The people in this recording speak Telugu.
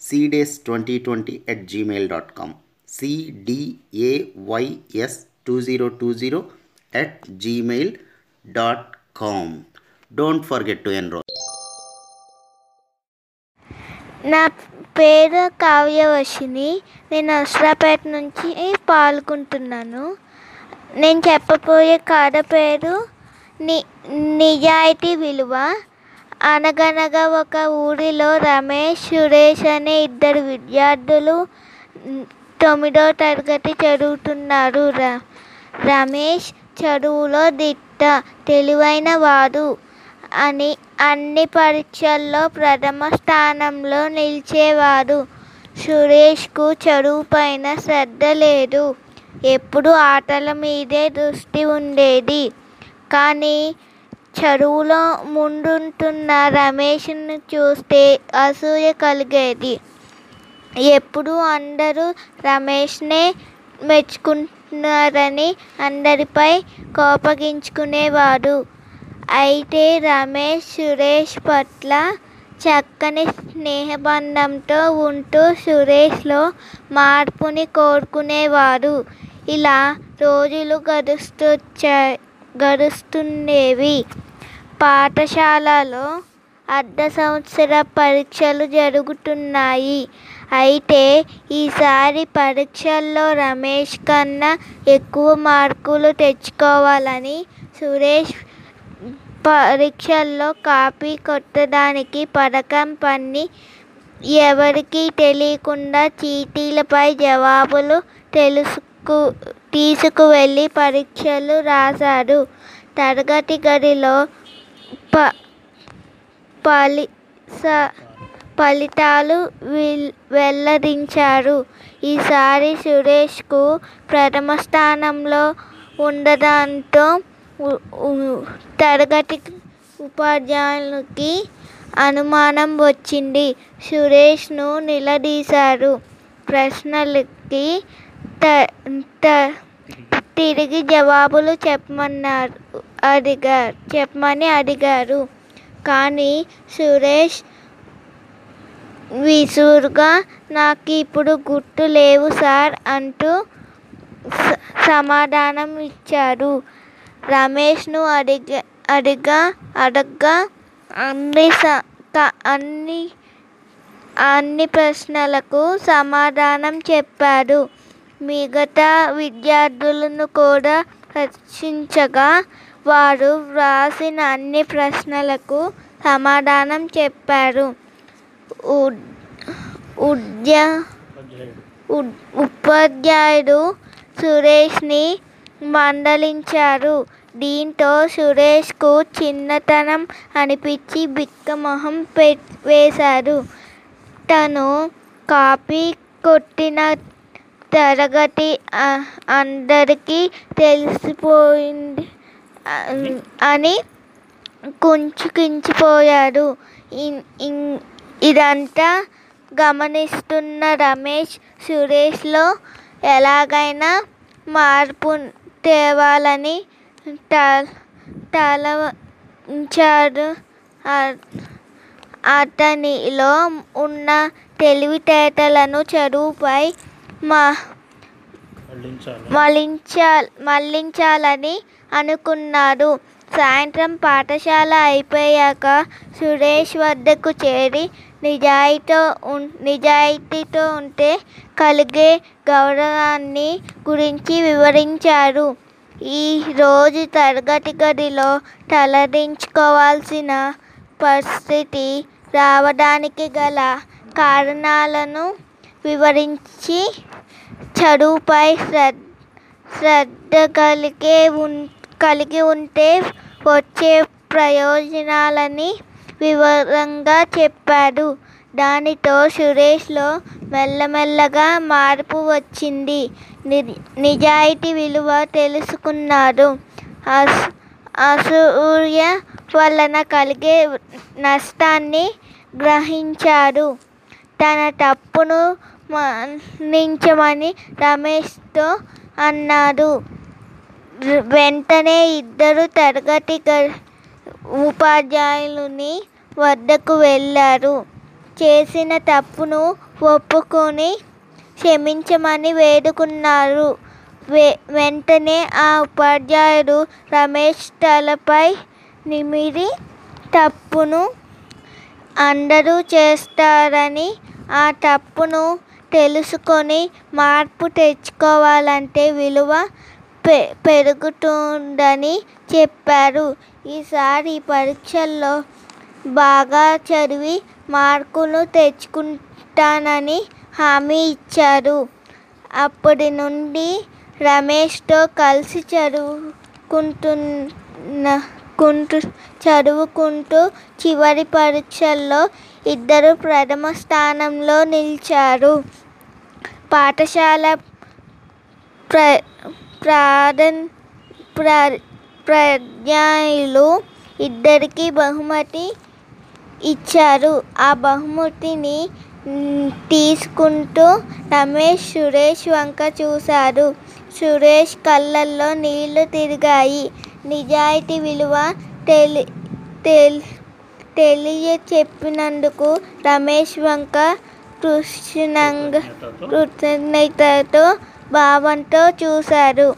cdays2020 at gmail.com cdays2020 at gmail.com don't forget to enroll నా పేరు కావ్యవశిని నేను అస్రాపేట నుంచి పాల్గొంటున్నాను నేను చెప్పబోయే కథ పేరు ని నిజాయితీ విలువ అనగనగా ఒక ఊరిలో రమేష్ సురేష్ అనే ఇద్దరు విద్యార్థులు తొమ్మిదో తరగతి చదువుతున్నారు. ర రమేష్ చదువులో దిట్ట తెలివైన వాడు అని అన్ని పరీక్షల్లో ప్రథమ స్థానంలో నిలిచేవాడు. సురేష్కు చదువు పైన శ్రద్ధ లేదు. ఎప్పుడు ఆటల మీదే దృష్టి ఉండేది. కానీ చదువులో ముందుంటున్న రమేష్ను చూస్తే అసూయ కలిగేది. ఎప్పుడు అందరూ రమేష్నే మెచ్చుకుంటున్నారని అందరిపై కోపగించుకునేవాడు అయితే రమేష్ సురేష్ పట్ల చక్కని స్నేహబంధంతో ఉంటూ సురేష్లో మార్పుని కోరుకునేవారు. ఇలా రోజులు గడుస్తూ గడుస్తుండేవి. పాఠశాలలో అర్ధ సంవత్సర పరీక్షలు జరుగుతున్నాయి. అయితే ఈసారి పరీక్షల్లో రమేష్ కన్నా ఎక్కువ మార్కులు తెచ్చుకోవాలని సురేష్ పరీక్షల్లో కాపీ కొట్టడానికి పథకం పన్ని ఎవరికీ తెలియకుండా చీటీలపై జవాబులు తెలుసుకు తీసుకువెళ్ళి పరీక్షలు రాశాడు తరగతి గదిలో ప ఫలి స- ఫలితాలు వెల్లడించారు. ఈసారి సురేష్కు ప్రథమ స్థానంలో ఉండడంతో తరగతి ఉపాధ్యాయునికి అనుమానం వచ్చింది. సురేష్ను నిలదీశారు. ప్రశ్నలకి త- త- తిరిగి జవాబులు చెప్పమన్నారు. అడిగారు. చెప్పమని అడిగారు. కానీ సురేష్ విసురుగా నాకు ఇప్పుడు గుర్తు లేవు సార్ అంటూ స- సమాధానం ఇచ్చారు. రమేష్ను అడిగ అడిగా అడగ్గా అన్ని స- అన్ని అన్ని ప్రశ్నలకు సమాధానం చెప్పాడు మిగతా విద్యార్థులను కూడా ప్రశ్నించగా వారు వ్రాసిన అన్ని ప్రశ్నలకు సమాధానం చెప్పారు. ఉద్య ఉపాధ్యాయుడు సురేష్ని మందలించారు. దీంతో సురేష్కు చిన్నతనం అనిపించి బిక్కమొహం పె వేశారు. తను కాపీ కొట్టిన తరగతి అందరికీ తెలిసిపోయింది. అని కుంచుకించిపోయాడు. ఇదంతా గమనిస్తున్న రమేష్ సురేష్లో ఎలాగైనా మార్పు తేవాలని త- తలవంచాడు అతనిలో ఉన్న తెలివితేటలను చదువుపై మా మళ్ళించా మళ్ళించాలని అనుకున్నాడు. సాయంత్రం పాఠశాల అయిపోయాక సురేష్ వద్దకు చేరి నిజాయితీతో నిజాయితీతో ఉంటే కలిగే గౌరవాన్ని గురించి వివరించారు. ఈ రోజు తరగతి గదిలో తలదించుకోవాల్సిన పరిస్థితి రావడానికి గల కారణాలను వివరించి చదువుపై శ్రద్ధ శ్రద్ధ కలిగే ఉన్ కలిగి ఉంటే వచ్చే ప్రయోజనాలని వివరంగా చెప్పాడు. దానితో సురేష్లో మెల్లమెల్లగా మార్పు వచ్చింది. ని- నిజాయితీ విలువ తెలుసుకున్నాడు. అస్ అసూయ వలన కలిగే నష్టాన్ని గ్రహించాడు. తన తప్పును మన్నించమని రమేష్తో అన్నారు వెంటనే ఇద్దరు తరగతి గ- ఉపాధ్యాయులని వద్దకు వెళ్ళారు. చేసిన తప్పును ఒప్పుకొని క్షమించమని వేడుకున్నారు. వె వెంటనే ఆ ఉపాధ్యాయుడు రమేష్ తలపై నిమిరి తప్పును అందరూ చేస్తారని ఆ తప్పును తెలుసుకొని మార్పు తెచ్చుకోవాలంటే విలువ పె పెరుగుతుందని చెప్పారు. ఈసారి పరీక్షల్లో బాగా చదివి మార్కులు తెచ్చుకుంటానని హామీ ఇచ్చారు. అప్పటి నుండి రమేష్తో కలిసి చదువుకుంటున్న కుంటూ చదువుకుంటూ చివరి పరీక్షల్లో ఇద్దరు ప్రథమ స్థానంలో నిలిచారు. పాఠశాల ప్ర ప్రాధన్ ప్ర ప్రజ్ఞాయులు ఇద్దరికి బహుమతి ఇచ్చారు. ఆ బహుమతిని తీసుకుంటూ రమేష్ సురేష్ వంక చూశారు. సురేష్ కళ్ళల్లో నీళ్ళు తిరిగాయి. నిజాయితీ విలువ తెలి తెలి తెలియ చెప్పినందుకు రమేష్ వంక కృష్ణంగా కృతజ్ఞతతో భావంతో చూశారు.